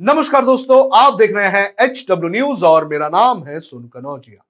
नमस्कार दोस्तों, आप देख रहे हैं एच डब्ल्यू न्यूज़ और मेरा नाम है सुन कनौजिया।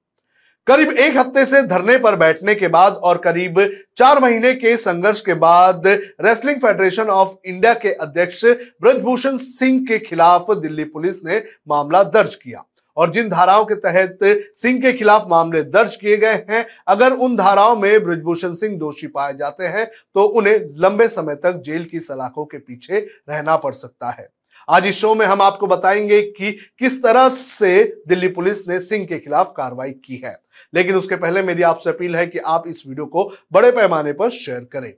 करीब एक हफ़्ते से धरने पर बैठने के बाद और करीब चार महीने के संघर्ष के बाद रेसलिंग फेडरेशन ऑफ़ इंडिया के अध्यक्ष ब्रजभूषण सिंह के खिलाफ दिल्ली पुलिस ने मामला दर्ज किया। और जिन धाराओं के तहत सिंह के खिलाफ मामले दर्ज किए गए हैं, अगर उन धाराओं में ब्रजभूषण सिंह दोषी पाए जाते हैं तो उन्हें लंबे समय तक जेल की सलाखों के पीछे रहना पड़ सकता है। आज इस शो में हम आपको बताएँगे कि किस तरह से दिल्ली पुलिस ने सिंह के खिलाफ कार्रवाई की है। लेकिन उसके पहले मेरी आपसे अपील है कि आप इस वीडियो को बड़े पैमाने पर शेयर करें।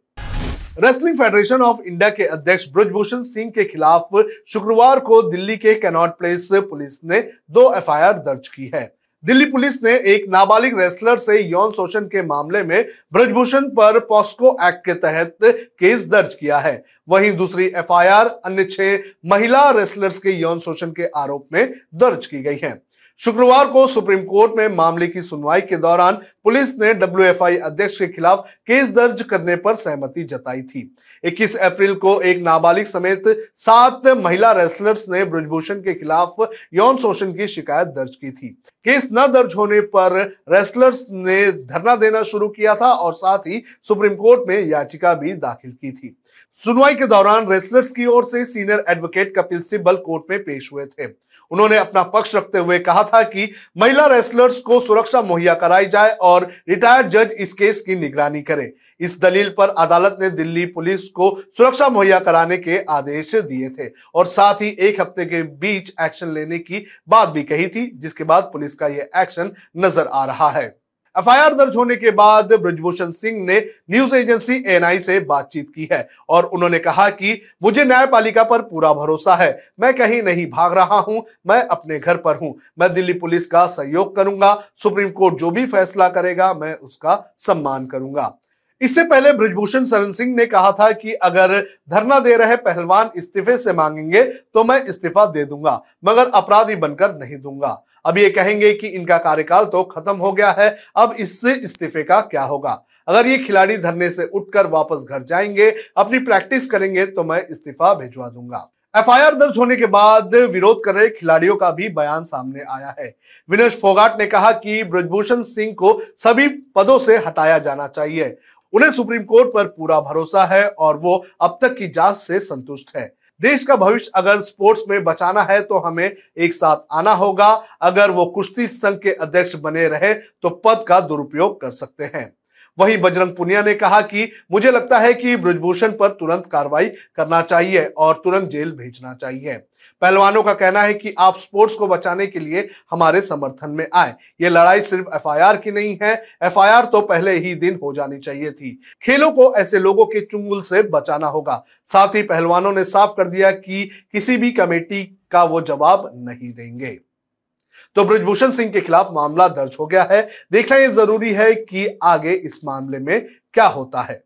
रेसलिंग फेडरेशन ऑफ़ इंडिया के अध्यक्ष ब्रजभूषण सिंह के खिलाफ शुक्रवार को दिल्ली के कैनॉट प्लेस पुलिस ने दो एफआईआर दर्ज की है। दिल्ली पुलिस ने एक नाबालिग रेसलर से यौन शोषण के मामले में ब्रजभूषण पर पॉस्को एक्ट के तहत केस दर्ज किया है। वहीं दूसरी एफआईआर, अन्य छह महिला रेसलर्स के यौन शोषण के आरोप में दर्ज की गई है। शुक्रवार को सुप्रीम कोर्ट में मामले की सुनवाई के दौरान पुलिस ने डब्ल्यू अध्यक्ष के खिलाफ केस दर्ज करने पर सहमति जताई थी। 21 अप्रैल को एक नाबालिग समेत सात महिला रेसलर्स ने ब्रजभूषण के खिलाफ यौन शोषण की शिकायत दर्ज की थी। केस न दर्ज होने पर रेसलर्स ने धरना देना शुरू किया था और साथ ही सुप्रीम कोर्ट में याचिका भी दाखिल की थी। सुनवाई के दौरान रेसलर्स की ओर से senior advocate Kapil Sibal court में पेश हुए थे। उन्होंने अपना पक्ष रखते हुए कहा था कि महिला रेसलर्स को सुरक्षा मुहैया कराई जाए और रिटायर्ड जज इस केस की निगरानी करें। इस दलील पर अदालत ने दिल्ली पुलिस को सुरक्षा मुहैया कराने के आदेश दिए थे और साथ ही एक हफ़्ते के बीच एक्शन लेने की बात भी कही थी, जिसके बाद पुलिस का यह एक्शन नज़र आ रहा है। एफआईआर दर्ज होने के बाद ब्रजभूषण सिंह ने न्यूज़ एजेंसी एएनआई से बातचीत की है और उन्होंने कहा कि मुझे न्यायपालिका पर पूरा भरोसा है। मैं कहीं नहीं भाग रहा हूँ, मैं अपने घर पर हूँ। मैं दिल्ली पुलिस का सहयोग करूँगा, सुप्रीम कोर्ट जो भी फैसला करेगा, मैं उसका सम्मान करूँगा। इससे पहले ब्रजभूषण शरण सिंह ने कहा था कि अगर धरना दे रहे पहलवान इस्तीफे से मांगेंगे तो मैं इस्तीफा दे दूँगा, मगर अपराधी बनकर नहीं दूँगा। अब ये कहेंगे कि इनका कार्यकाल तो खत्म हो गया है, अब इससे इस्तीफे का क्या होगा? अगर ये खिलाड़ी धरने से उठकर वापस घर जाएँगे, अपनी प्रैक्टिस करेंगे तो मैं इस्तीफा भिजवा दूँगा। एफआईआर दर्ज होने के बाद विरोध कर रहे खिलाड़ियों का भी बयान सामने आया है। विनेश फोगाट ने कहा कि ब्रजभूषण सिंह को सभी पदों से हटाया जाना चाहिए। उन्हें सुप्रीम कोर्ट पर पूरा भरोसा है और वो अब तक की जाँच से संतुष्ट है। देश का भविष्य अगर स्पोर्ट्स में बचाना है तो हमें एक साथ आना होगा। अगर वो कुश्ती संघ के अध्यक्ष बने रहे तो पद का दुरुपयोग कर सकते हैं। वहीं बजरंग पुनिया ने कहा कि मुझे लगता है कि ब्रजभूषण पर तुरंत कार्रवाई करना चाहिए और तुरंत जेल भेजना चाहिए। पहलवानों का कहना है कि आप स्पोर्ट्स को बचाने के लिए हमारे समर्थन में आए। ये लड़ाई सिर्फ़ एफआईआर की नहीं है। एफआईआर तो पहले ही दिन हो जानी चाहिए थी। खेलों को ऐसे लोगों के चुंगल से बचाना होगा। साथ ही पहलवानों ने साफ़ कर दिया कि किसी भी कमेटी का वो जवाब नहीं देंगे। तो ब्रजभूषण सिंह के खिलाफ मामला दर्ज हो गया है। देखना यह ज़रूरी है कि आगे इस मामले में क्या होता है।